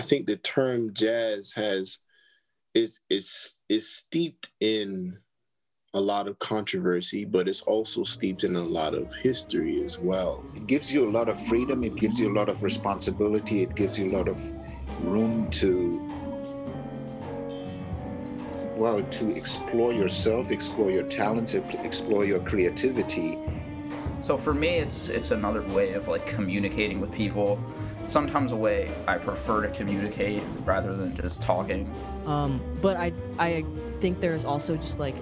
I think the term jazz has is is is steeped in a lot of controversy, but it's also steeped in a lot of history as well. It gives you a lot of freedom, it gives you a lot of responsibility, it gives you a lot of room to well to explore yourself, explore your talents, explore your creativity. So for me it's it's another way of like communicating with people sometimes a way I prefer to communicate rather than just talking. Um, but I I think there's also just like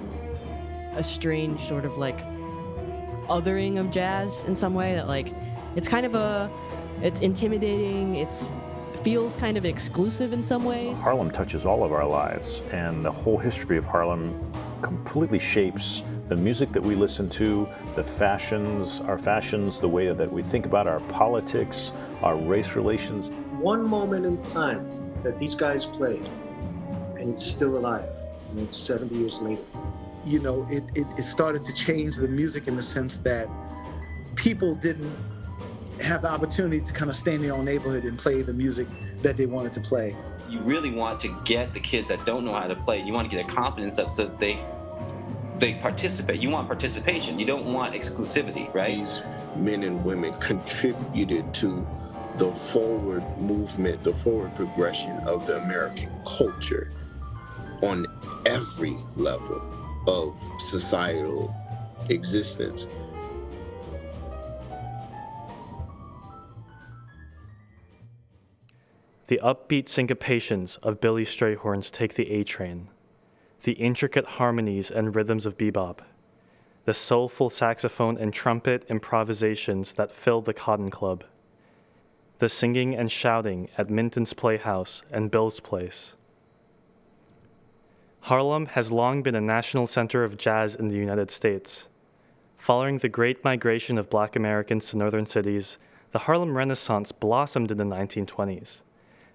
a strange sort of like othering of jazz in some way that like it's kind of a it's intimidating it's feels kind of exclusive in some ways harlem touches all of our lives and the whole history of harlem completely shapes the music that we listen to the fashions our fashions the way that we think about our politics our race relations one moment in time that these guys played and it's still alive and it's 70 years later you know, it, it, it started to change the music in the sense that people didn't have the opportunity to kind of stay in their own neighborhood and play the music that they wanted to play. You really want to get the kids that don't know how to play, you want to get their confidence up so that they they participate. You want participation. You don't want exclusivity, right? These men and women contributed to the forward movement, the forward progression of the American culture on every level of societal existence. The upbeat syncopations of Billy Strayhorn's Take the A Train, the intricate harmonies and rhythms of bebop, the soulful saxophone and trumpet improvisations that filled the Cotton Club, the singing and shouting at Minton's Playhouse and Bill's Place, Harlem has long been a national center of jazz in the United States. Following the great migration of black Americans to northern cities, the Harlem Renaissance blossomed in the 1920s.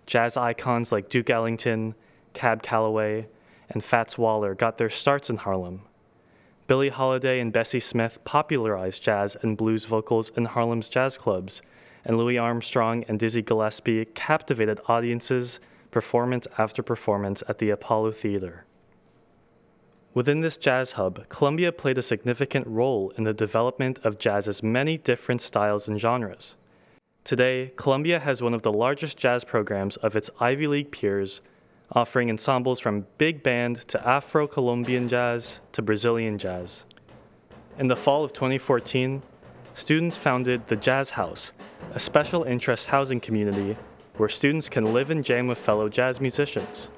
Jazz icons like Duke Ellington, Cab Calloway, and Fats Waller got their starts in Harlem. Billie Holiday and Bessie Smith popularized jazz and blues vocals in Harlem's jazz clubs, and Louis Armstrong and Dizzy Gillespie captivated audiences performance after performance at the Apollo Theater. Within this jazz hub, Columbia played a significant role in the development of jazz's many different styles and genres. Today, Columbia has one of the largest jazz programs of its Ivy League peers, offering ensembles from big band to Afro Colombian jazz to Brazilian jazz. In the fall of 2014, students founded the Jazz House, a special interest housing community where students can live and jam with fellow jazz musicians.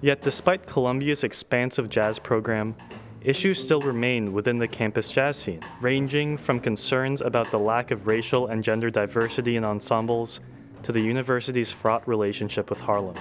Yet, despite Columbia's expansive jazz program, issues still remain within the campus jazz scene, ranging from concerns about the lack of racial and gender diversity in ensembles to the university's fraught relationship with Harlem.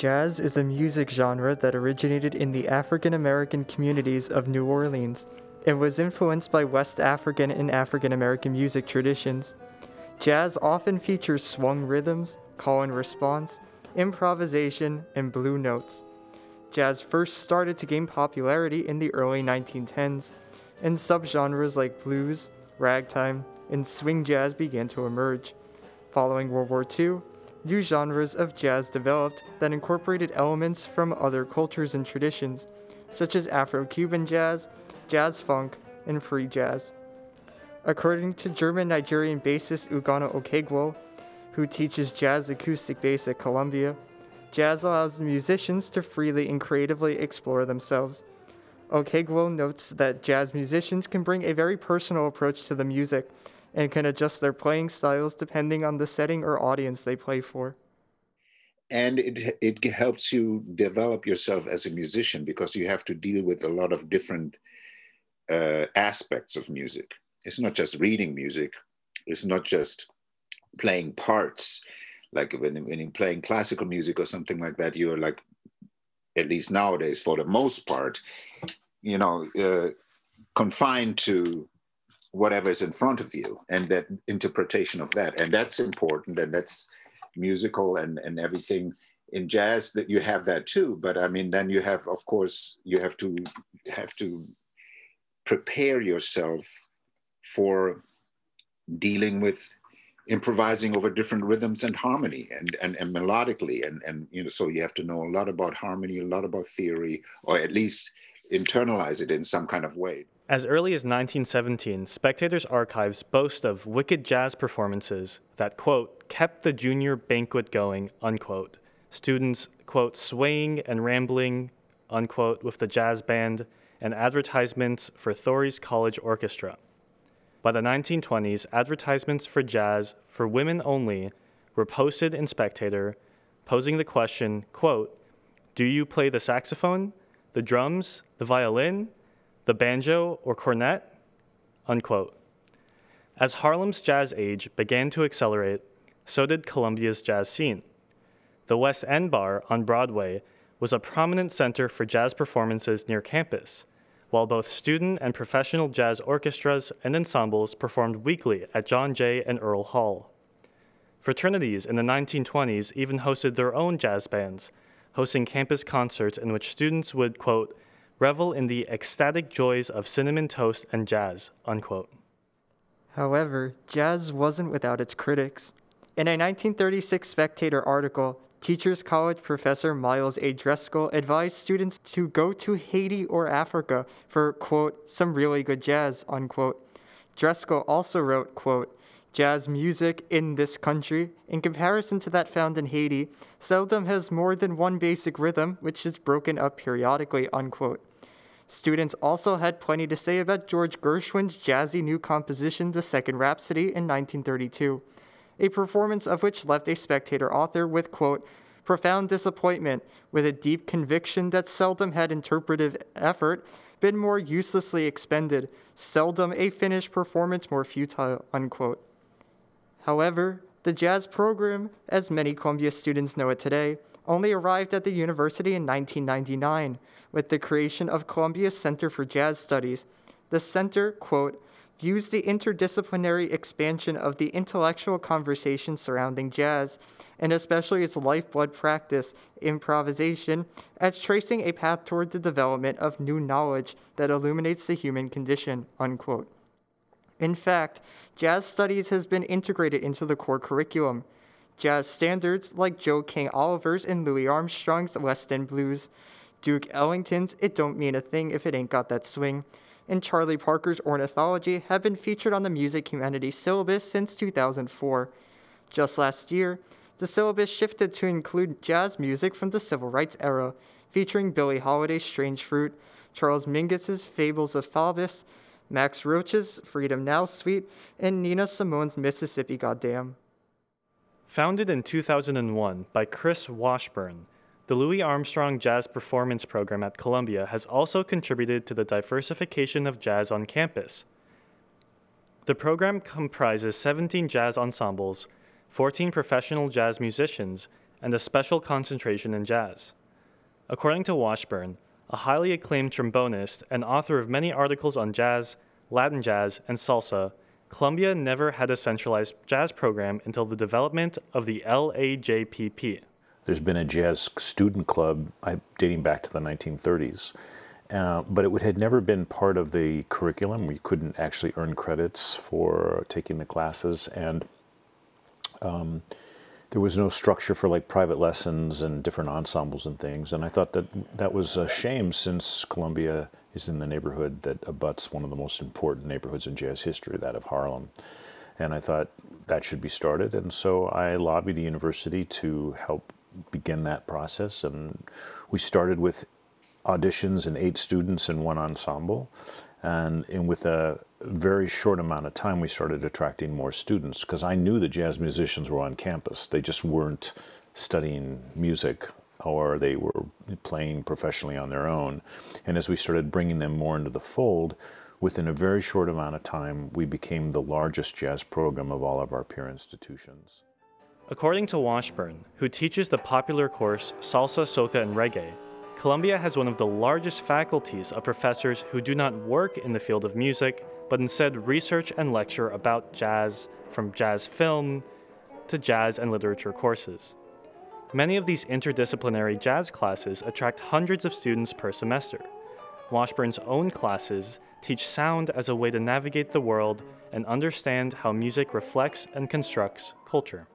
Jazz is a music genre that originated in the African American communities of New Orleans and was influenced by West African and African American music traditions. Jazz often features swung rhythms, call and response, improvisation, and blue notes. Jazz first started to gain popularity in the early 1910s, and subgenres like blues, ragtime, and swing jazz began to emerge. Following World War II, new genres of jazz developed that incorporated elements from other cultures and traditions, such as Afro Cuban jazz, jazz funk, and free jazz. According to German Nigerian bassist Ugonna Okegwo, who teaches jazz acoustic bass at Columbia, jazz allows musicians to freely and creatively explore themselves. Okegwo notes that jazz musicians can bring a very personal approach to the music and can adjust their playing styles depending on the setting or audience they play for. And it, it helps you develop yourself as a musician because you have to deal with a lot of different uh, aspects of music. It's not just reading music, it's not just playing parts. Like when, when you're playing classical music or something like that, you're like, at least nowadays, for the most part, you know, uh, confined to whatever is in front of you and that interpretation of that. And that's important and that's musical and and everything in jazz that you have that too. But i mean then you have of course you have to have to prepare yourself for dealing with improvising over different rhythms and harmony and, and, and melodically. And, and you know so you have to know a lot about harmony a lot about theory or at least internalize it in some kind of way as early as 1917 spectators archives boast of wicked jazz performances that quote kept the junior banquet going unquote students quote swaying and rambling unquote with the jazz band and advertisements for Thorey's College Orchestra. By the 1920s, advertisements for jazz for women only were posted in Spectator, posing the question, quote, Do you play the saxophone, the drums, the violin, the banjo, or cornet? Unquote. As Harlem's jazz age began to accelerate, so did Columbia's jazz scene. The West End Bar on Broadway was a prominent center for jazz performances near campus, while both student and professional jazz orchestras and ensembles performed weekly at John Jay and Earl Hall. Fraternities in the 1920s even hosted their own jazz bands, hosting campus concerts in which students would, quote, revel in the ecstatic joys of cinnamon toast and jazz, unquote. However, jazz wasn't without its critics. In a 1936 Spectator article, Teachers College professor Miles A. Dreskel advised students to go to Haiti or Africa for, quote, some really good jazz, unquote. Dreskel also wrote, quote, Jazz music in this country, in comparison to that found in Haiti, seldom has more than one basic rhythm, which is broken up periodically, unquote. Students also had plenty to say about George Gershwin's jazzy new composition, The Second Rhapsody, in 1932 a performance of which left a spectator author with, quote, profound disappointment, with a deep conviction that seldom had interpretive effort been more uselessly expended, seldom a finished performance more futile, unquote. However, the jazz program, as many Columbia students know it today, only arrived at the university in 1999 with the creation of Columbia Center for Jazz Studies. The center, quote, views the interdisciplinary expansion of the intellectual conversation surrounding jazz, and especially its lifeblood practice, improvisation, as tracing a path toward the development of new knowledge that illuminates the human condition. Unquote. In fact, jazz studies has been integrated into the core curriculum. Jazz standards like Joe King Oliver's and Louis Armstrong's West End Blues, Duke Ellington's It Don't Mean a Thing If It Ain't Got That Swing, and Charlie Parker's ornithology have been featured on the music humanities syllabus since 2004. Just last year, the syllabus shifted to include jazz music from the civil rights era, featuring Billie Holiday's Strange Fruit, Charles Mingus's Fables of Faubus, Max Roach's Freedom Now Suite, and Nina Simone's Mississippi Goddam. Founded in 2001 by Chris Washburn, the Louis Armstrong Jazz Performance Program at Columbia has also contributed to the diversification of jazz on campus. The program comprises 17 jazz ensembles, 14 professional jazz musicians, and a special concentration in jazz. According to Washburn, a highly acclaimed trombonist and author of many articles on jazz, Latin jazz, and salsa, Columbia never had a centralized jazz program until the development of the LAJPP. There's been a jazz student club dating back to the 1930s, uh, but it had never been part of the curriculum. We couldn't actually earn credits for taking the classes, and um, there was no structure for like private lessons and different ensembles and things. And I thought that that was a shame since Columbia is in the neighborhood that abuts one of the most important neighborhoods in jazz history, that of Harlem. And I thought that should be started. And so I lobbied the university to help begin that process. And we started with auditions and eight students in one ensemble. And, with a very short amount of time, we started attracting more students because I knew that jazz musicians were on campus. They just weren't studying music or they were playing professionally on their own. And as we started bringing them more into the fold, within a very short amount of time, we became the largest jazz program of all of our peer institutions. According to Washburn, who teaches the popular course Salsa, Soca, and Reggae, Columbia has one of the largest faculties of professors who do not work in the field of music, but instead research and lecture about jazz, from jazz film to jazz and literature courses. Many of these interdisciplinary jazz classes attract hundreds of students per semester. Washburn's own classes teach sound as a way to navigate the world and understand how music reflects and constructs culture.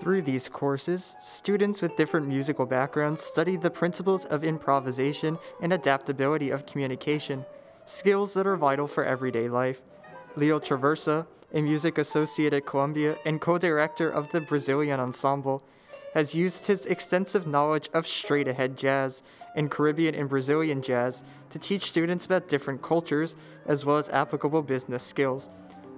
Through these courses, students with different musical backgrounds study the principles of improvisation and adaptability of communication, skills that are vital for everyday life. Leo Traversa, a music associate at Columbia and co director of the Brazilian Ensemble, has used his extensive knowledge of straight ahead jazz and Caribbean and Brazilian jazz to teach students about different cultures as well as applicable business skills.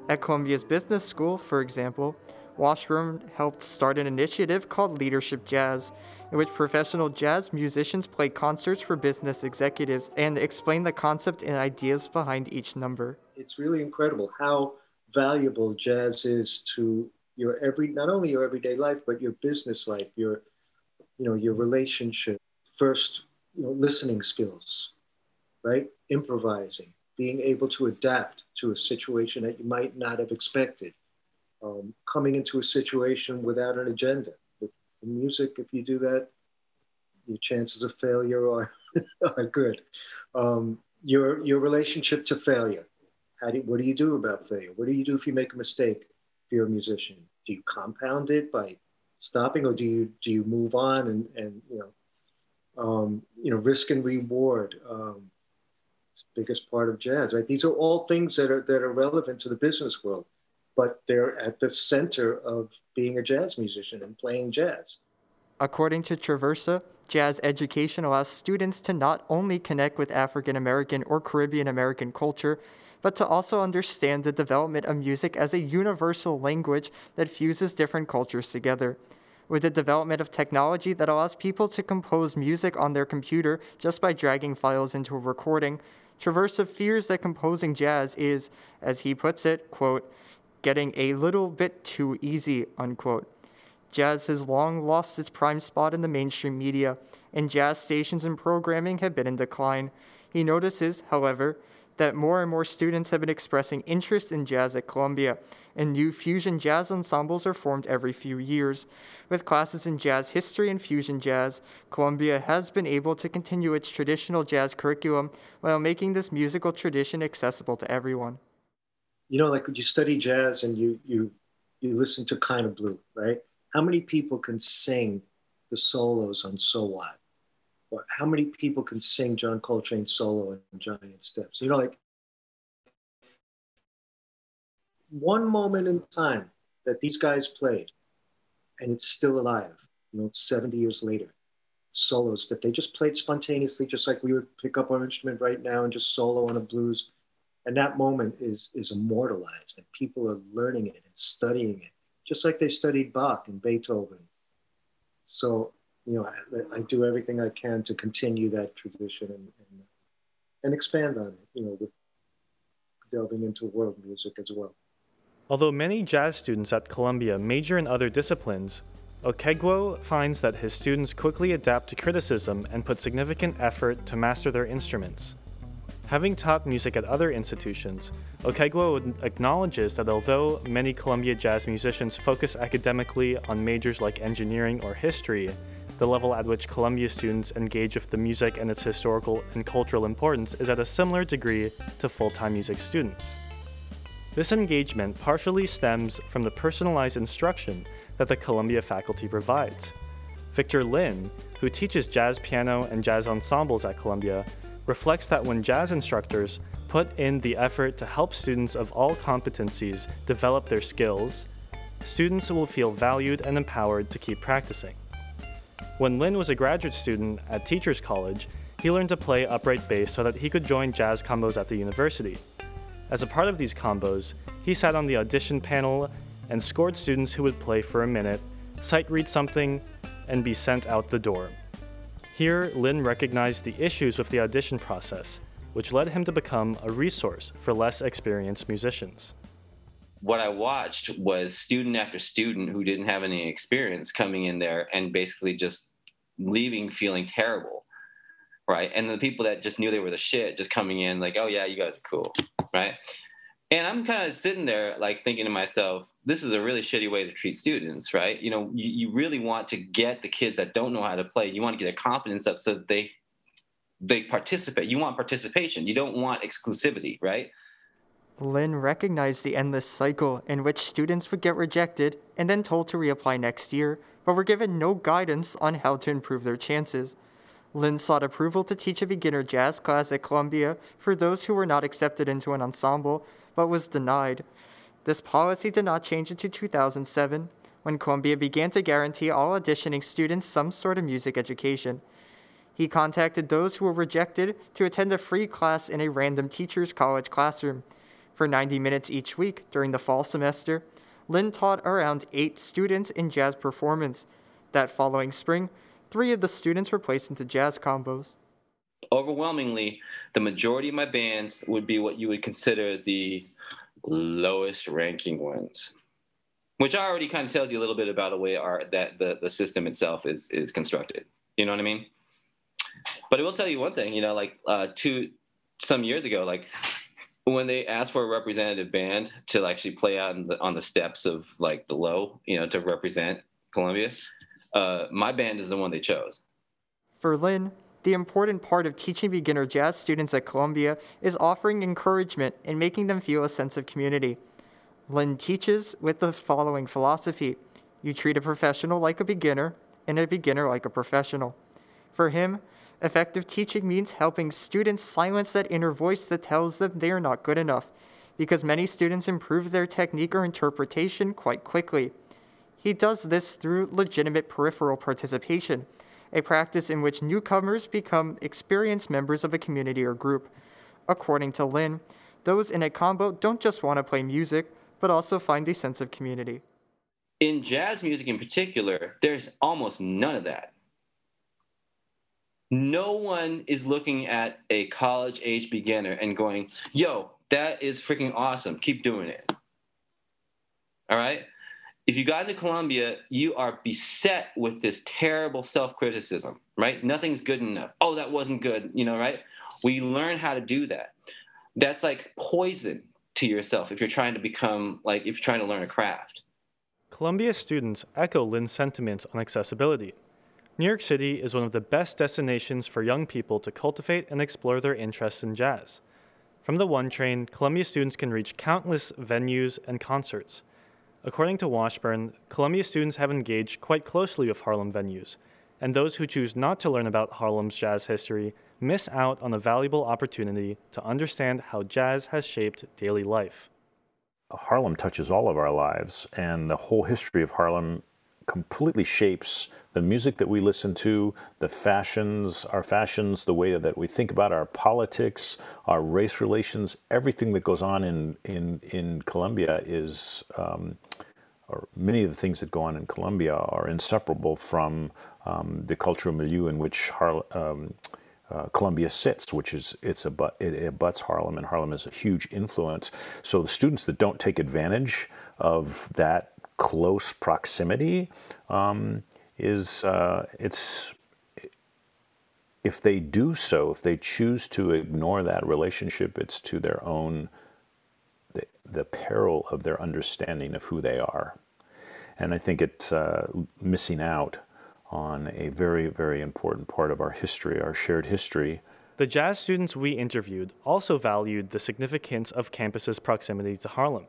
At Columbia's Business School, for example, Washburn helped start an initiative called Leadership Jazz, in which professional jazz musicians play concerts for business executives and explain the concept and ideas behind each number. It's really incredible how valuable jazz is to your every not only your everyday life but your business life your you know your relationship first you know listening skills right? Improvising being able to adapt to a situation that you might not have expected. Um, coming into a situation without an agenda. With music if you do that your chances of failure are, are good. Um, your your relationship to failure. How do, what do you do about failure? What do you do if you make a mistake you're a musician? Do you compound it by stopping, or do you do you move on and and you know, um, you know, risk and reward? Um, biggest part of jazz, right? These are all things that are that are relevant to the business world, but they're at the center of being a jazz musician and playing jazz. According to Traversa, jazz education allows students to not only connect with African American or Caribbean American culture, but to also understand the development of music as a universal language that fuses different cultures together. With the development of technology that allows people to compose music on their computer just by dragging files into a recording, Traversa fears that composing jazz is, as he puts it, quote, getting a little bit too easy, unquote. Jazz has long lost its prime spot in the mainstream media, and jazz stations and programming have been in decline. He notices, however, that more and more students have been expressing interest in jazz at Columbia, and new fusion jazz ensembles are formed every few years. With classes in jazz history and fusion jazz, Columbia has been able to continue its traditional jazz curriculum while making this musical tradition accessible to everyone. You know, like when you study jazz and you you you listen to Kind of Blue, right? How many people can sing the solos on So What? How many people can sing John Coltrane solo and Giant Steps? You know, like one moment in time that these guys played, and it's still alive. You know, 70 years later. Solos that they just played spontaneously, just like we would pick up our instrument right now and just solo on a blues. And that moment is is immortalized, and people are learning it and studying it, just like they studied Bach and Beethoven. So you know, I, I, do everything I can to continue that tradition and, and, and expand on it, you know, with delving into world music as well. Although many jazz students at Columbia major in other disciplines, Okegwo finds that his students quickly adapt to criticism and put significant effort to master their instruments. Having taught music at other institutions, Okegwo acknowledges that although many Columbia jazz musicians focus academically on majors like engineering or history, the level at which Columbia students engage with the music and its historical and cultural importance is at a similar degree to full time music students. This engagement partially stems from the personalized instruction that the Columbia faculty provides. Victor Lin, who teaches jazz piano and jazz ensembles at Columbia, reflects that when jazz instructors put in the effort to help students of all competencies develop their skills, students will feel valued and empowered to keep practicing. When Lin was a graduate student at Teachers College, he learned to play upright bass so that he could join jazz combos at the university. As a part of these combos, he sat on the audition panel and scored students who would play for a minute, sight read something, and be sent out the door. Here, Lin recognized the issues with the audition process, which led him to become a resource for less experienced musicians what I watched was student after student who didn't have any experience coming in there and basically just leaving feeling terrible. Right. And the people that just knew they were the shit just coming in like, oh, yeah, you guys are cool. Right. And I'm kind of sitting there like thinking to myself, this is a really shitty way to treat students, right? You know, you, you really want to get the kids that don't know how to play, you want to get their confidence up so that they they participate. You want participation. You don't want exclusivity, right? Lin recognized the endless cycle in which students would get rejected and then told to reapply next year, but were given no guidance on how to improve their chances. Lin sought approval to teach a beginner jazz class at Columbia for those who were not accepted into an ensemble, but was denied. This policy did not change until 2007, when Columbia began to guarantee all auditioning students some sort of music education. He contacted those who were rejected to attend a free class in a random teacher's college classroom. For 90 minutes each week during the fall semester, Lin taught around eight students in jazz performance. That following spring, three of the students were placed into jazz combos. Overwhelmingly, the majority of my bands would be what you would consider the lowest ranking ones, which I already kind of tells you a little bit about the way our that the, the system itself is is constructed. You know what I mean? But I will tell you one thing. You know, like uh, two some years ago, like when they asked for a representative band to actually play out the, on the steps of like the low, you know, to represent Columbia, uh, my band is the one they chose. For Lin, the important part of teaching beginner jazz students at Columbia is offering encouragement and making them feel a sense of community. Lin teaches with the following philosophy you treat a professional like a beginner, and a beginner like a professional. For him, Effective teaching means helping students silence that inner voice that tells them they are not good enough, because many students improve their technique or interpretation quite quickly. He does this through legitimate peripheral participation, a practice in which newcomers become experienced members of a community or group. According to Lin, those in a combo don't just want to play music, but also find a sense of community. In jazz music in particular, there's almost none of that no one is looking at a college age beginner and going, yo, that is freaking awesome. Keep doing it. All right? If you got into Columbia, you are beset with this terrible self criticism, right? Nothing's good enough. Oh, that wasn't good, you know, right? We learn how to do that. That's like poison to yourself if you're trying to become, like, if you're trying to learn a craft. Columbia students echo Lin's sentiments on accessibility. New York City is one of the best destinations for young people to cultivate and explore their interests in jazz. From the one train, Columbia students can reach countless venues and concerts. According to Washburn, Columbia students have engaged quite closely with Harlem venues, and those who choose not to learn about Harlem's jazz history miss out on a valuable opportunity to understand how jazz has shaped daily life. Harlem touches all of our lives, and the whole history of Harlem completely shapes the music that we listen to, the fashions, our fashions, the way that we think about our politics, our race relations, everything that goes on in in in Columbia is, um, or many of the things that go on in Columbia are inseparable from um, the cultural milieu in which um, uh, Columbia sits, which is it's a but it abuts Harlem, and Harlem is a huge influence. So the students that don't take advantage of that close proximity um, is uh, it's if they do so, if they choose to ignore that relationship, it's to their own the, the peril of their understanding of who they are, and I think it's uh, missing out on a very very important part of our history, our shared history. The jazz students we interviewed also valued the significance of campus's proximity to Harlem.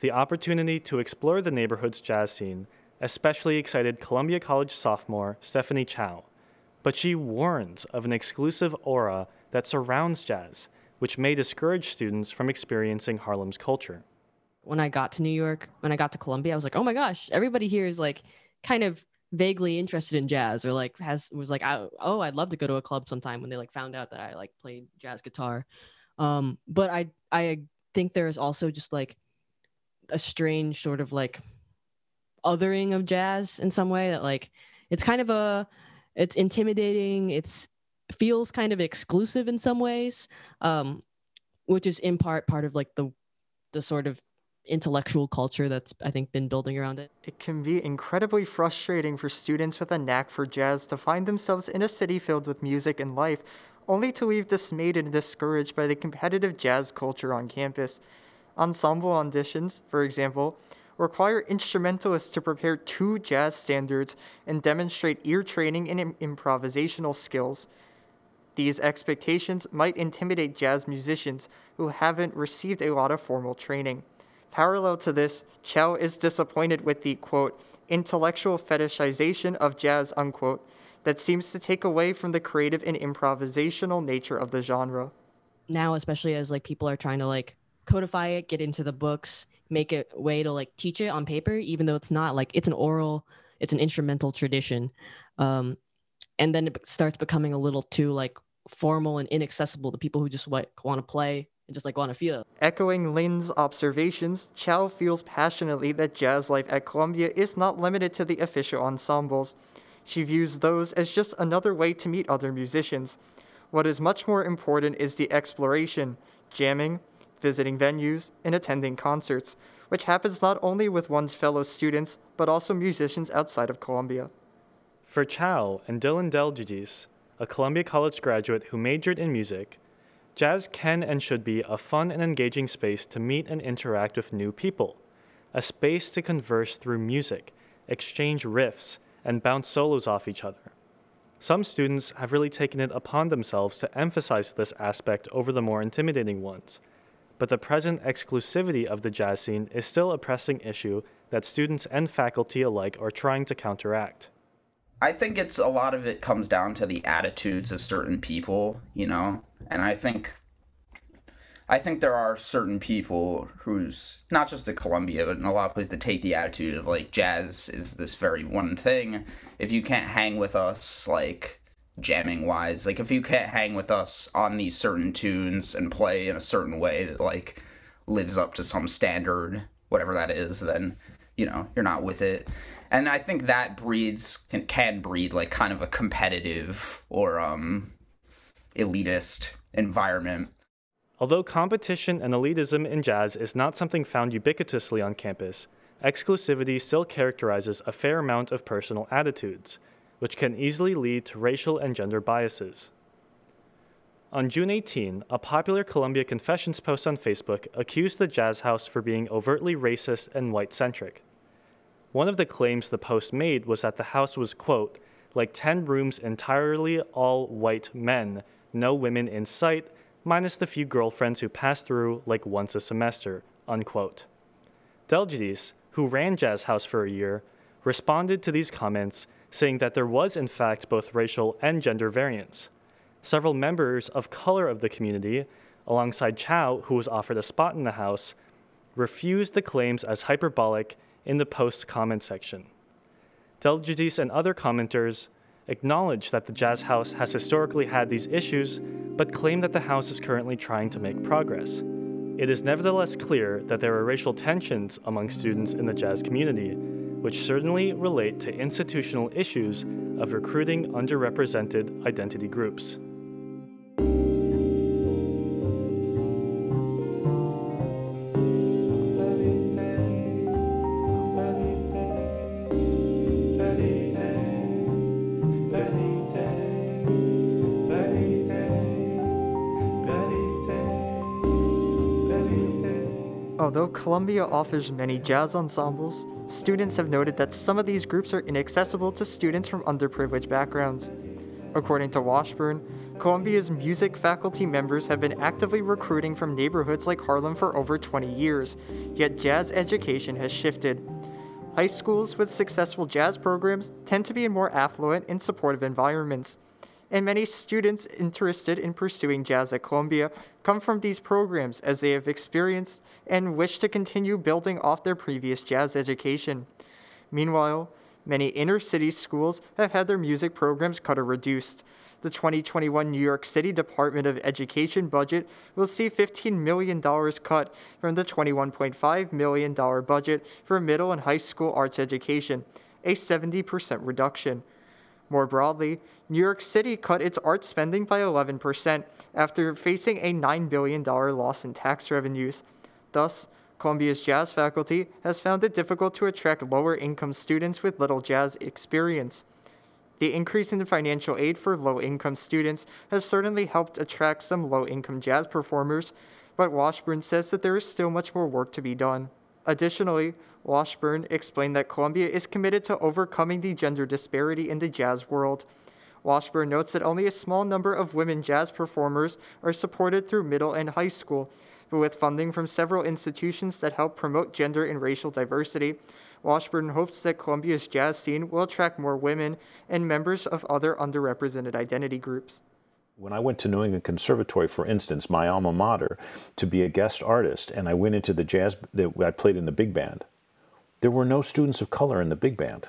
The opportunity to explore the neighborhood's jazz scene especially excited Columbia College sophomore Stephanie Chow, but she warns of an exclusive aura that surrounds jazz, which may discourage students from experiencing Harlem's culture. When I got to New York, when I got to Columbia, I was like, oh my gosh, everybody here is like kind of vaguely interested in jazz or like has was like oh I'd love to go to a club sometime when they like found out that I like played jazz guitar. Um, but I I think there is also just like a strange sort of like othering of jazz in some way that like it's kind of a it's intimidating it's feels kind of exclusive in some ways um which is in part part of like the the sort of intellectual culture that's i think been building around it. It can be incredibly frustrating for students with a knack for jazz to find themselves in a city filled with music and life only to leave dismayed and discouraged by the competitive jazz culture on campus ensemble auditions, for example, require instrumentalists to prepare two jazz standards and demonstrate ear training and Im- improvisational skills. These expectations might intimidate jazz musicians who haven't received a lot of formal training. Parallel to this, Chow is disappointed with the quote, intellectual fetishization of jazz, unquote, that seems to take away from the creative and improvisational nature of the genre. Now, especially as like people are trying to like codify it, get into the books, make a way to like teach it on paper, even though it's not like it's an oral, it's an instrumental tradition. Um, and then it starts becoming a little too like formal and inaccessible to people who just like, want to play and just like want to feel. Echoing Lin's observations, Chow feels passionately that jazz life at Columbia is not limited to the official ensembles. She views those as just another way to meet other musicians. What is much more important is the exploration, jamming, visiting venues, and attending concerts, which happens not only with one's fellow students, but also musicians outside of Columbia. For Chow and Dylan Delgiudice, a Columbia College graduate who majored in music, jazz can and should be a fun and engaging space to meet and interact with new people, a space to converse through music, exchange riffs, and bounce solos off each other. Some students have really taken it upon themselves to emphasize this aspect over the more intimidating ones, but the present exclusivity of the jazz scene is still a pressing issue that students and faculty alike are trying to counteract. I think it's a lot of it comes down to the attitudes of certain people, you know, and I think I think there are certain people who's not just at Columbia, but in a lot of places that take the attitude of like jazz is this very one thing. If you can't hang with us, like jamming wise, like if you can't hang with us on these certain tunes and play in a certain way that like lives up to some standard, whatever that is, then you know you're not with it. And I think that breeds can, can breed like kind of a competitive or um elitist environment. Although competition and elitism in jazz is not something found ubiquitously on campus, exclusivity still characterizes a fair amount of personal attitudes, which can easily lead to racial and gender biases. On June 18, a popular Columbia Confessions post on Facebook accused the Jazz House for being overtly racist and white centric. One of the claims the post made was that the house was, quote, like 10 rooms entirely all white men, no women in sight, minus the few girlfriends who pass through like once a semester, unquote. Delgiudice, who ran Jazz House for a year, responded to these comments, saying that there was in fact both racial and gender variance. Several members of color of the community, alongside Chow, who was offered a spot in the house, refused the claims as hyperbolic in the post's comment section. Delgiudice and other commenters acknowledge that the Jazz House has historically had these issues, but claim that the House is currently trying to make progress. It is nevertheless clear that there are racial tensions among students in the jazz community, which certainly relate to institutional issues of recruiting underrepresented identity groups. Although Columbia offers many jazz ensembles, students have noted that some of these groups are inaccessible to students from underprivileged backgrounds. According to Washburn, Columbia's music faculty members have been actively recruiting from neighborhoods like Harlem for over 20 years, yet jazz education has shifted. High schools with successful jazz programs tend to be in more affluent and supportive environments and many students interested in pursuing jazz at Columbia come from these programs as they have experienced and wish to continue building off their previous jazz education. Meanwhile, many inner city schools have had their music programs cut or reduced. The 2021 New York City Department of Education budget will see $15 million cut from the $21.5 million budget for middle and high school arts education, a 70% reduction. More broadly, New York City cut its art spending by 11% after facing a $9 billion loss in tax revenues. Thus, Columbia's jazz faculty has found it difficult to attract lower income students with little jazz experience. The increase in financial aid for low income students has certainly helped attract some low income jazz performers, but Washburn says that there is still much more work to be done. Additionally, Washburn explained that Columbia is committed to overcoming the gender disparity in the jazz world. Washburn notes that only a small number of women jazz performers are supported through middle and high school, but with funding from several institutions that help promote gender and racial diversity, Washburn hopes that Columbia's jazz scene will attract more women and members of other underrepresented identity groups. When I went to New England Conservatory, for instance, my alma mater, to be a guest artist, and I went into the jazz, that I played in the big band, there were no students of color in the big band.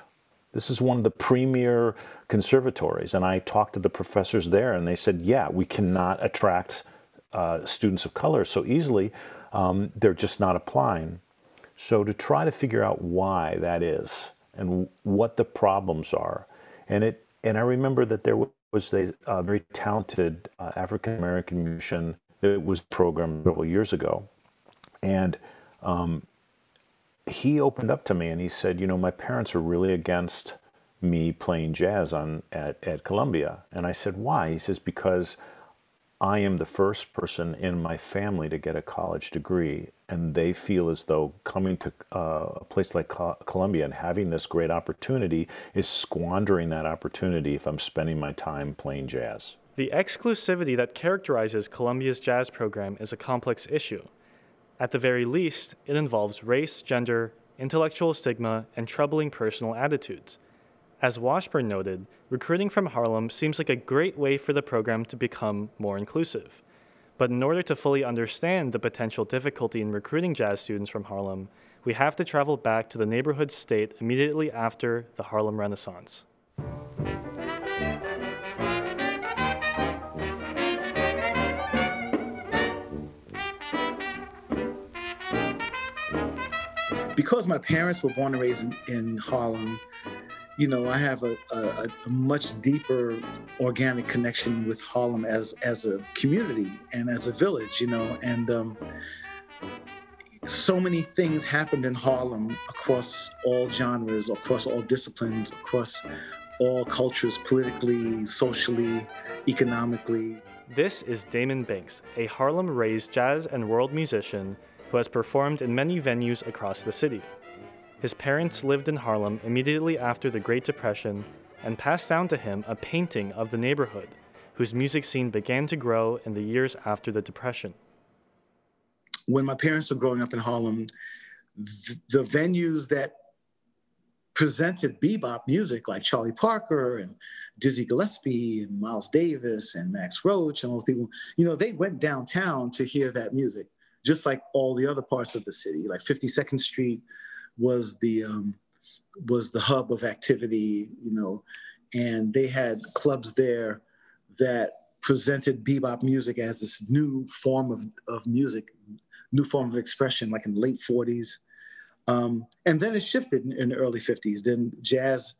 This is one of the premier conservatories. And I talked to the professors there, and they said, yeah, we cannot attract uh, students of color so easily. Um, they're just not applying. So to try to figure out why that is and what the problems are, and it and I remember that there was a, a very talented uh, African American musician that was programmed several years ago, and um, he opened up to me and he said, you know, my parents are really against me playing jazz on at, at Columbia. And I said, why? He says, because I am the first person in my family to get a college degree, and they feel as though coming to uh, a place like Columbia and having this great opportunity is squandering that opportunity if I'm spending my time playing jazz. The exclusivity that characterizes Columbia's jazz program is a complex issue. At the very least, it involves race, gender, intellectual stigma, and troubling personal attitudes. As Washburn noted, recruiting from Harlem seems like a great way for the program to become more inclusive. But in order to fully understand the potential difficulty in recruiting jazz students from Harlem, we have to travel back to the neighborhood state immediately after the Harlem Renaissance. because my parents were born and raised in, in Harlem, you know, I have a, a, a, much deeper organic connection with Harlem as as a community and as a village, you know, and um, so many things happened in Harlem across all genres, across all disciplines, across all cultures, politically, socially, economically. This is Damon Banks, a Harlem raised jazz and world musician who has performed in many venues across the city. His parents lived in Harlem immediately after the Great Depression and passed down to him a painting of the neighborhood, whose music scene began to grow in the years after the Depression. When my parents were growing up in Harlem, th- the venues that presented bebop music like Charlie Parker and Dizzy Gillespie and Miles Davis and Max Roach and all those people, you know, they went downtown to hear that music just like all the other parts of the city. Like 52nd Street was the um, was the hub of activity, you know, and they had clubs there that presented bebop music as this new form of, of music, new form of expression, like in the late 40s. Um, and then it shifted in, in the early 50s. Then jazz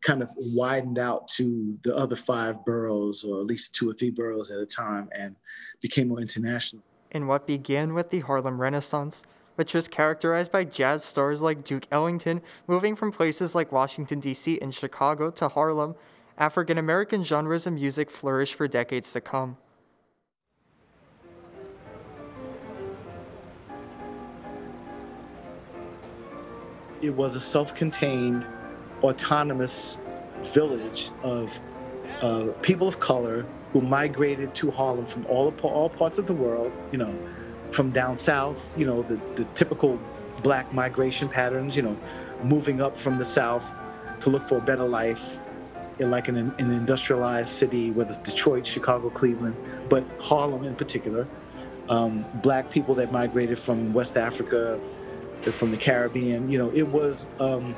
kind of widened out to the other five boroughs, or at least two or three boroughs at a time, and became more international in what began with the Harlem Renaissance, which was characterized by jazz stars like Duke Ellington moving from places like Washington, D.C. and Chicago to Harlem, African American genres of music flourished for decades to come. It was a self contained, autonomous village of uh, people of color who migrated to Harlem from all all parts of the world. You know, from down south. You know, the the typical black migration patterns. You know, moving up from the south to look for a better life in like an, an industrialized city, whether it's Detroit, Chicago, Cleveland, but Harlem in particular. Um, black people that migrated from West Africa, from the Caribbean. You know, it was um,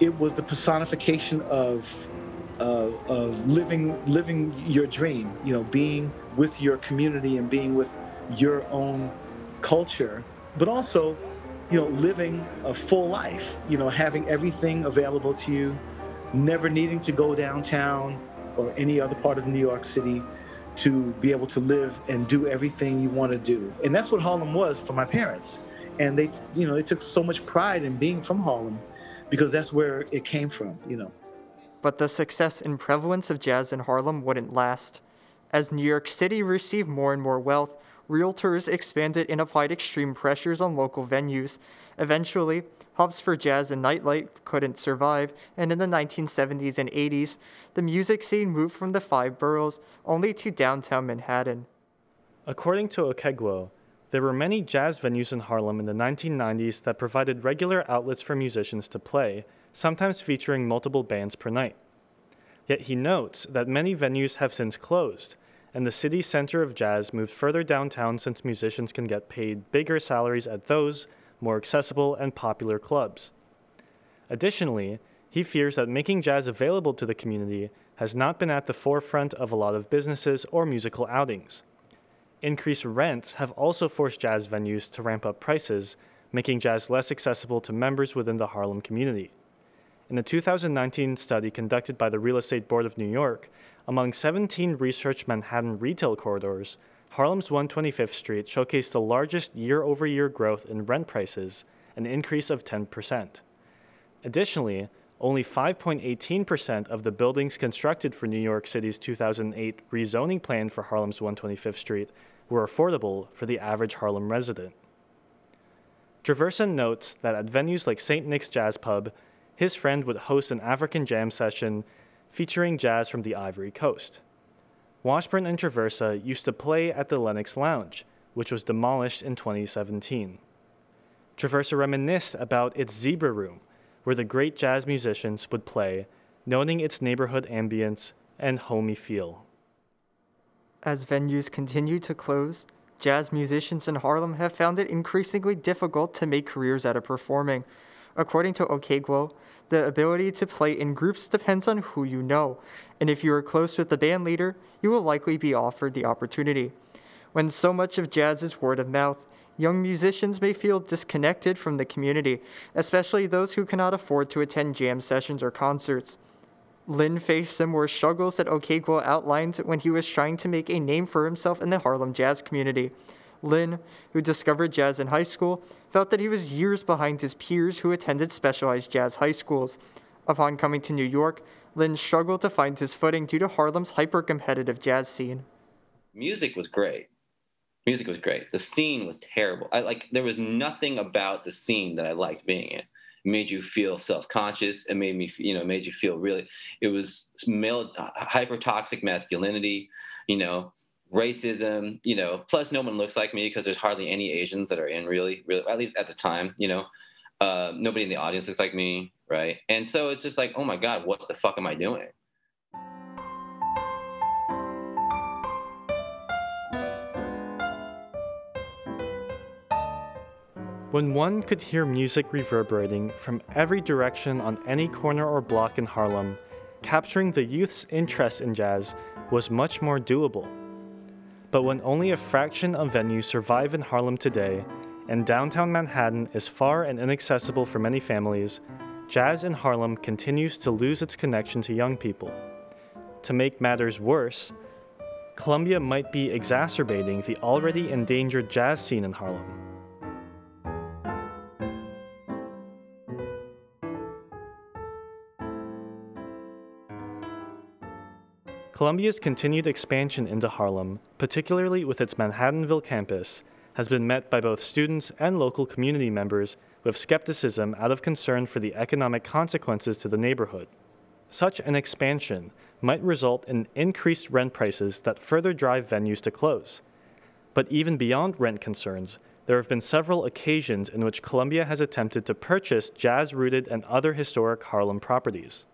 it was the personification of uh, of living living your dream you know being with your community and being with your own culture but also you know living a full life you know having everything available to you never needing to go downtown or any other part of new york city to be able to live and do everything you want to do. And that's what harlem was for my parents. And they you know they took so much pride in being from harlem because that's where it came from you know. But the success and prevalence of jazz in Harlem wouldn't last. As New York City received more and more wealth, realtors expanded and applied extreme pressures on local venues. Eventually, hubs for jazz and nightlife couldn't survive, and in the 1970s and 80s, the music scene moved from the five boroughs only to downtown Manhattan. According to Okegwo, there were many jazz venues in Harlem in the 1990s that provided regular outlets for musicians to play, sometimes featuring multiple bands per night. Yet he notes that many venues have since closed, and the city's center of jazz moved further downtown since musicians can get paid bigger salaries at those more accessible and popular clubs. Additionally, he fears that making jazz available to the community has not been at the forefront of a lot of businesses or musical outings. Increased rents have also forced jazz venues to ramp up prices, making jazz less accessible to members within the Harlem community. In a 2019 study conducted by the Real Estate Board of New York, among 17 research Manhattan retail corridors, Harlem's 125th Street showcased the largest year over year growth in rent prices, an increase of 10%. Additionally, only 5.18% of the buildings constructed for New York City's 2008 rezoning plan for Harlem's 125th Street were affordable for the average Harlem resident. Traversa notes that at venues like St. Nick's Jazz Pub, his friend would host an African jam session featuring jazz from the Ivory Coast. Washburn and Traversa used to play at the Lenox Lounge, which was demolished in 2017. Traversa reminisced about its Zebra Room, where the great jazz musicians would play, noting its neighborhood ambience and homey feel. As venues continue to close, jazz musicians in Harlem have found it increasingly difficult to make careers out of performing. According to Okegwo, the ability to play in groups depends on who you know, and if you are close with the band leader, you will likely be offered the opportunity. When so much of jazz is word of mouth, young musicians may feel disconnected from the community, especially those who cannot afford to attend jam sessions or concerts. Lin faced similar struggles that Okegwo outlined when he was trying to make a name for himself in the Harlem jazz community. Lin, who discovered jazz in high school, felt that he was years behind his peers who attended specialized jazz high schools. Upon coming to New York, Lin struggled to find his footing due to Harlem's hyper competitive jazz scene. Music was great music was great. The scene was terrible. I like there was nothing about the scene that I liked being in. It made you feel self-conscious. It made me, you know, made you feel really. It was male uh, hyper toxic masculinity, you know, racism, you know. Plus, no one looks like me because there's hardly any Asians that are in really, really. At least at the time, you know, uh, nobody in the audience looks like me, right? And so it's just like, oh my god, what the fuck am I doing? When one could hear music reverberating from every direction on any corner or block in Harlem, capturing the youth's interest in jazz was much more doable. But when only a fraction of venues survive in Harlem today, and downtown Manhattan is far and inaccessible for many families, jazz in Harlem continues to lose its connection to young people. To make matters worse, Columbia might be exacerbating the already endangered jazz scene in Harlem. Columbia's continued expansion into Harlem, particularly with its Manhattanville campus, has been met by both students and local community members with skepticism out of concern for the economic consequences to the neighborhood. Such an expansion might result in increased rent prices that further drive venues to close. But even beyond rent concerns, there have been several occasions in which Columbia has attempted to purchase jazz rooted and other historic Harlem properties.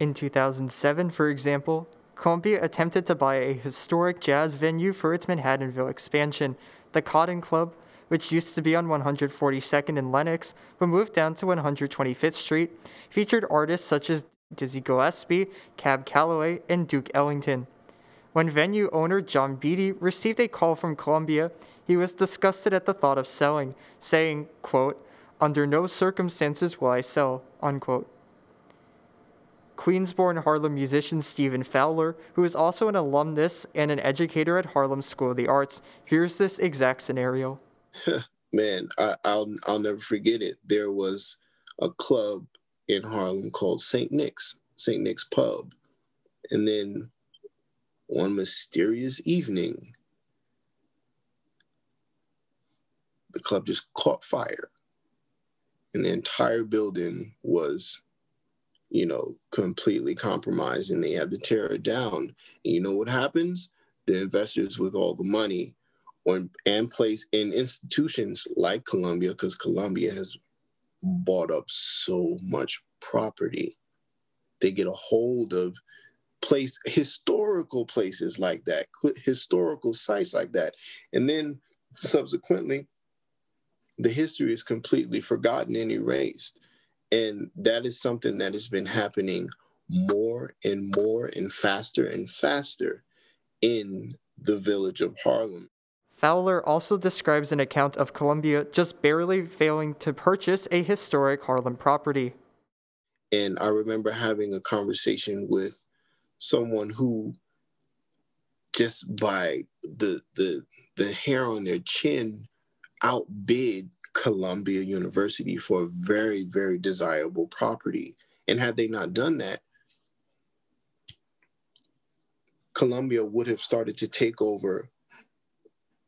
In 2007, for example, Columbia attempted to buy a historic jazz venue for its Manhattanville expansion, the Cotton Club, which used to be on 142nd and Lenox, but moved down to 125th Street, featured artists such as Dizzy Gillespie, Cab Calloway, and Duke Ellington. When venue owner John Beatty received a call from Columbia, he was disgusted at the thought of selling, saying, quote, Under no circumstances will I sell, unquote. Queens-born Harlem musician Stephen Fowler, who is also an alumnus and an educator at Harlem School of the Arts, here's this exact scenario. Man, I, will I'll never forget it. There was a club in Harlem called St. Nick's, St. Nick's Pub. And then one mysterious evening, the club just caught fire. And the entire building was, you know, completely compromised and they had to tear it down. And you know what happens? The investors with all the money or, and place in institutions like Columbia, because Columbia has bought up so much property. They get a hold of place historical places like that, historical sites like that. And then subsequently, the history is completely forgotten and erased. And that is something that has been happening more and more and faster and faster in the village of Harlem. Fowler also describes an account of Columbia just barely failing to purchase a historic Harlem property. And I remember having a conversation with someone who just by the the the hair on their chin outbid Columbia University for a very very desirable property and had they not done that Columbia would have started to take over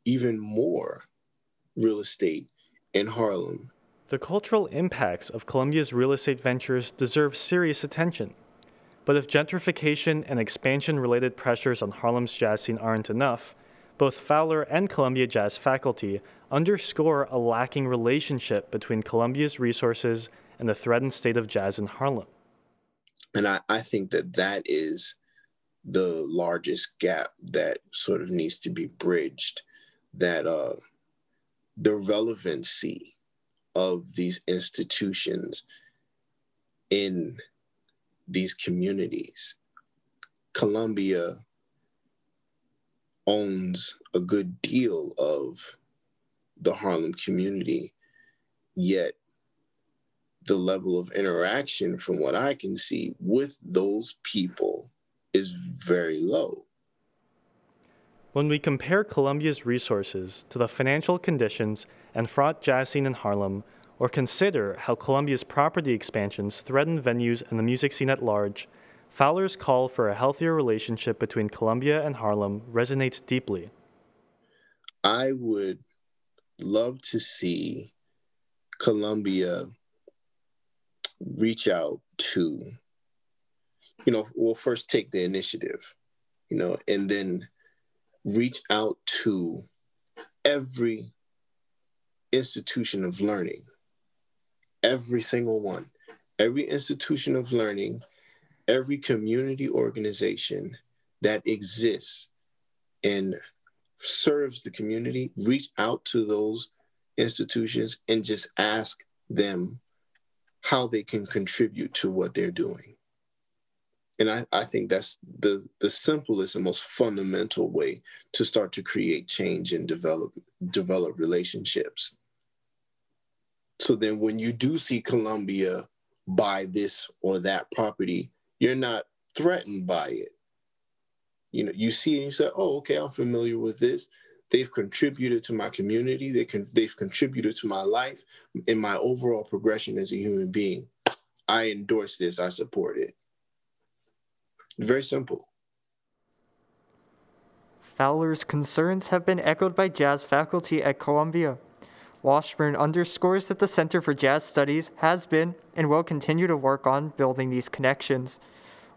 even more real estate in Harlem. The cultural impacts of Columbia's real estate ventures deserve serious attention. But if gentrification and expansion related pressures on Harlem's jazz scene aren't enough, both Fowler and Columbia Jazz faculty underscore a lacking relationship between Columbia's resources and the threatened state of jazz in Harlem. And I, I think that that is the largest gap that sort of needs to be bridged that uh, the relevancy of these institutions in these communities. Columbia owns a good deal of the Harlem community, yet the level of interaction, from what I can see, with those people is very low. When we compare Columbia's resources to the financial conditions and fraught jazz scene in Harlem, or consider how Columbia's property expansions threaten venues and the music scene at large, Fowler's call for a healthier relationship between Columbia and Harlem resonates deeply. I would love to see Columbia reach out to, you know, well, first take the initiative, you know, and then reach out to every institution of learning every single one, every institution of learning, every community organization that exists and serves the community, reach out to those institutions and just ask them how they can contribute to what they're doing. And I, I think that's the, the simplest and most fundamental way to start to create change and develop develop relationships. So then when you do see Columbia buy this or that property, you're not threatened by it. You know, you see and you say, oh, okay, I'm familiar with this. They've contributed to my community. They can they've contributed to my life in my overall progression as a human being. I endorse this. I support it. Very simple. Fowler's concerns have been echoed by jazz faculty at Columbia. Washburn underscores that the Center for Jazz Studies has been and will continue to work on building these connections.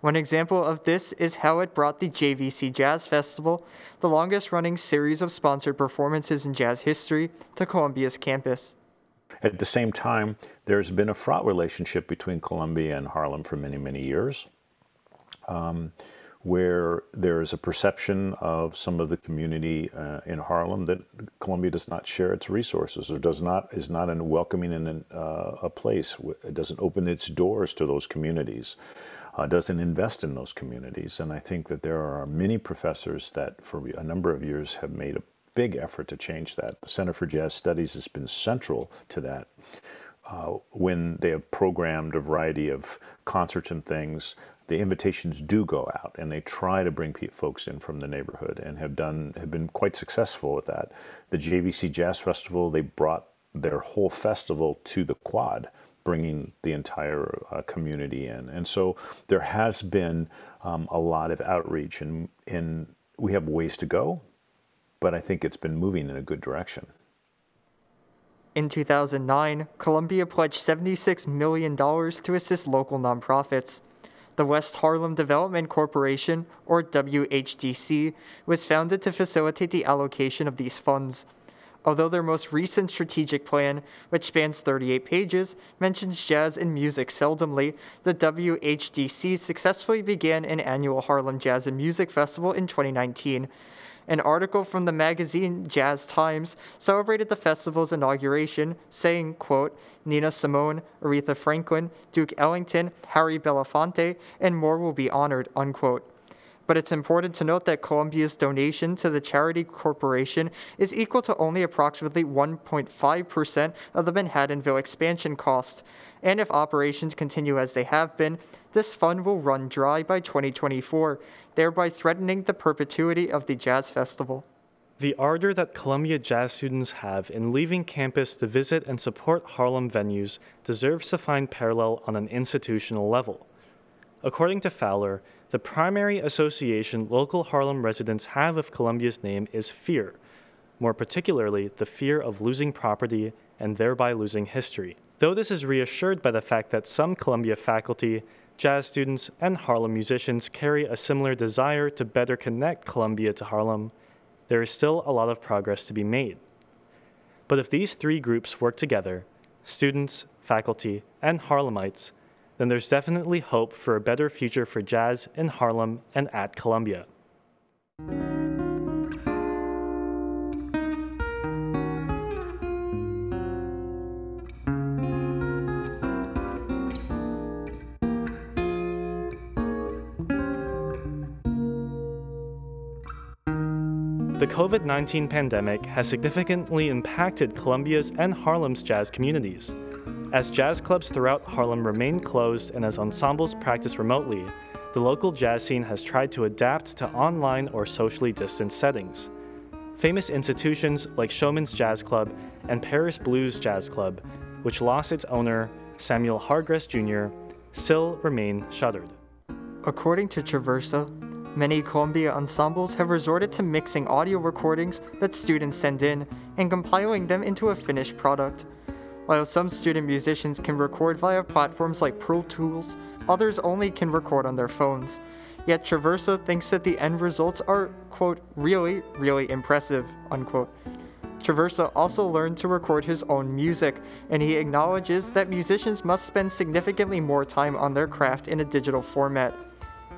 One example of this is how it brought the JVC Jazz Festival, the longest running series of sponsored performances in jazz history, to Columbia's campus. At the same time, there's been a fraught relationship between Columbia and Harlem for many, many years. Um, where there is a perception of some of the community uh, in Harlem that Columbia does not share its resources or does not is not in welcoming in uh, a place. It doesn't open its doors to those communities. Uh, doesn't invest in those communities, and I think that there are many professors that, for a number of years, have made a big effort to change that. The Center for Jazz Studies has been central to that. Uh, when they have programmed a variety of concerts and things the invitations do go out and they try to bring folks in from the neighborhood and have done have been quite successful with that the JVC Jazz Festival they brought their whole festival to the quad bringing the entire uh, community in and so there has been um, a lot of outreach and and we have ways to go but I think it's been moving in a good direction In 2009, Columbia pledged $76 million to assist local nonprofits. The West Harlem Development Corporation, or WHDC, was founded to facilitate the allocation of these funds. Although their most recent strategic plan, which spans 38 pages, mentions jazz and music seldomly, the WHDC successfully began an annual Harlem Jazz and Music Festival in 2019. An article from the magazine Jazz Times celebrated the festival's inauguration, saying, quote, Nina Simone, Aretha Franklin, Duke Ellington, Harry Belafonte, and more will be honored, unquote but it's important to note that Columbia's donation to the charity corporation is equal to only approximately 1.5% of the Manhattanville expansion cost. And if operations continue as they have been, this fund will run dry by 2024, thereby threatening the perpetuity of the Jazz Festival. The ardor that Columbia jazz students have in leaving campus to visit and support Harlem venues deserves to find parallel on an institutional level. According to Fowler, the primary association local Harlem residents have of Columbia's name is fear, more particularly the fear of losing property and thereby losing history. Though this is reassured by the fact that some Columbia faculty, jazz students, and Harlem musicians carry a similar desire to better connect Columbia to Harlem, there is still a lot of progress to be made. But if these three groups work together, students, faculty, and Harlemites, then there's definitely hope for a better future for jazz in Harlem and at Columbia. The COVID 19 pandemic has significantly impacted Columbia's and Harlem's jazz communities. As jazz clubs throughout Harlem remain closed and as ensembles practice remotely, the local jazz scene has tried to adapt to online or socially distanced settings. Famous institutions like Showman's Jazz Club and Paris Blues Jazz Club, which lost its owner, Samuel Hargress Jr., still remain shuttered. According to Traversa, many Columbia ensembles have resorted to mixing audio recordings that students send in and compiling them into a finished product. While some student musicians can record via platforms like Pro Tools, others only can record on their phones. Yet Traversa thinks that the end results are, quote, really, really impressive, unquote. Traversa also learned to record his own music, and he acknowledges that musicians must spend significantly more time on their craft in a digital format.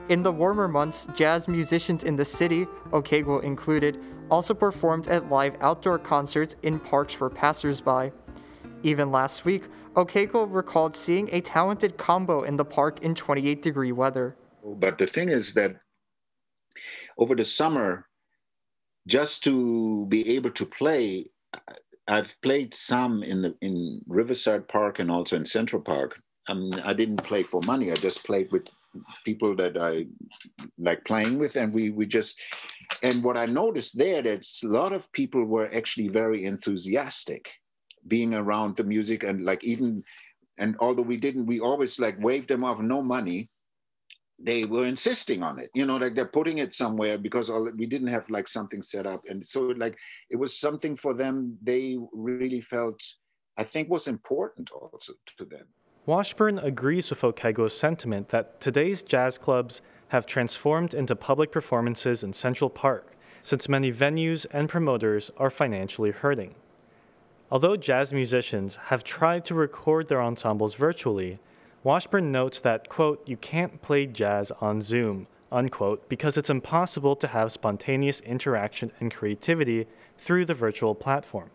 In the warmer months, jazz musicians in the city, Okegwo included, also performed at live outdoor concerts in parks for passersby. Even last week, Okegwo recalled seeing a talented combo in the park in 28 degree weather. But the thing is that over the summer, just to be able to play, I've played some in the in Riverside Park and also in Central Park. Um, I didn't play for money. I just played with people that I like playing with, and we we just. And what I noticed there, that a lot of people were actually very enthusiastic being around the music and like even and although we didn't we always like waved them off no money they were insisting on it. You know like they're putting it somewhere because all, we didn't have like something set up. And so like it was something for them. They really felt i think was important also to them. Washburn agrees with Okegwo's sentiment that today's jazz clubs have transformed into public performances in central park since many venues and promoters are financially hurting Although jazz musicians have tried to record their ensembles virtually, Washburn notes that, quote, you can't play jazz on Zoom, unquote, because it's impossible to have spontaneous interaction and creativity through the virtual platform.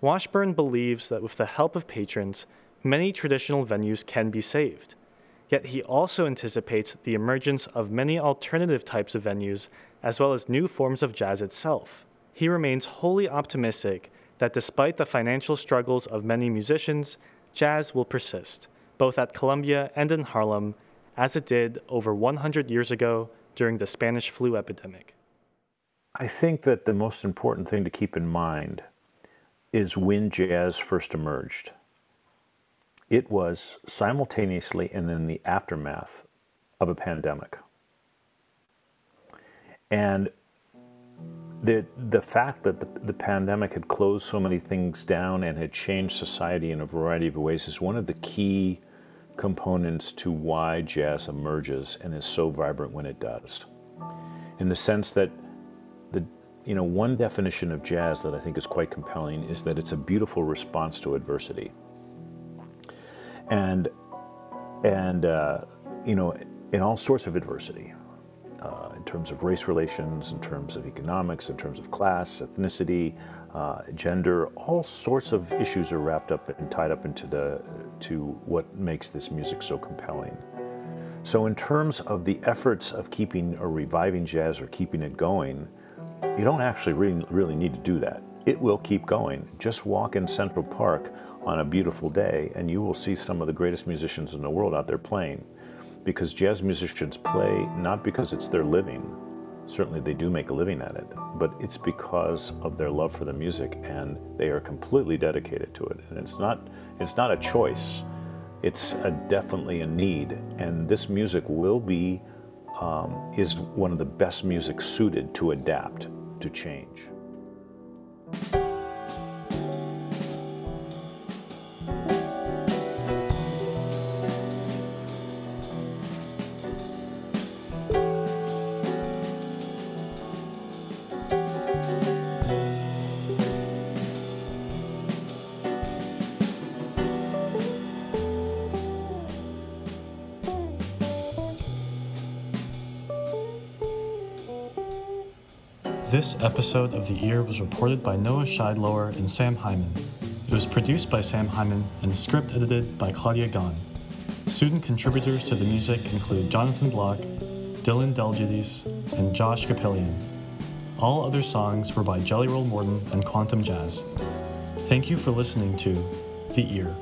Washburn believes that with the help of patrons, many traditional venues can be saved. Yet he also anticipates the emergence of many alternative types of venues, as well as new forms of jazz itself. He remains wholly optimistic that despite the financial struggles of many musicians, jazz will persist, both at Columbia and in Harlem, as it did over 100 years ago during the Spanish flu epidemic. I think that the most important thing to keep in mind is when jazz first emerged. It was simultaneously and in the aftermath of a pandemic. And the the fact that the, the pandemic had closed so many things down and had changed society in a variety of ways is one of the key components to why jazz emerges and is so vibrant when it does. In the sense that the you know one definition of jazz that I think is quite compelling is that it's a beautiful response to adversity. And and uh, you know in all sorts of adversity uh, in terms of race relations, in terms of economics, in terms of class, ethnicity, uh, gender, all sorts of issues are wrapped up and tied up into the to what makes this music so compelling. So, in terms of the efforts of keeping or reviving jazz or keeping it going, you don't actually really, really need to do that. It will keep going. Just walk in Central Park on a beautiful day, and you will see some of the greatest musicians in the world out there playing because jazz musicians play not because it's their living. Certainly, they do make a living at it, but it's because of their love for the music, and they are completely dedicated to it. And it's not it's not a choice; it's a, definitely a need. And this music will be um, is one of the best music suited to adapt to change. Episode of The Ear was reported by Noah Sheidlower and Sam Hyman. It was produced by Sam Hyman and script edited by Claudia Gohn. Student contributors to the music include Jonathan Block, Dylan Delgiudice, and Josh Kapilian. All other songs were by Jelly Roll Morton and Quantum Jazz. Thank you for listening to The Ear.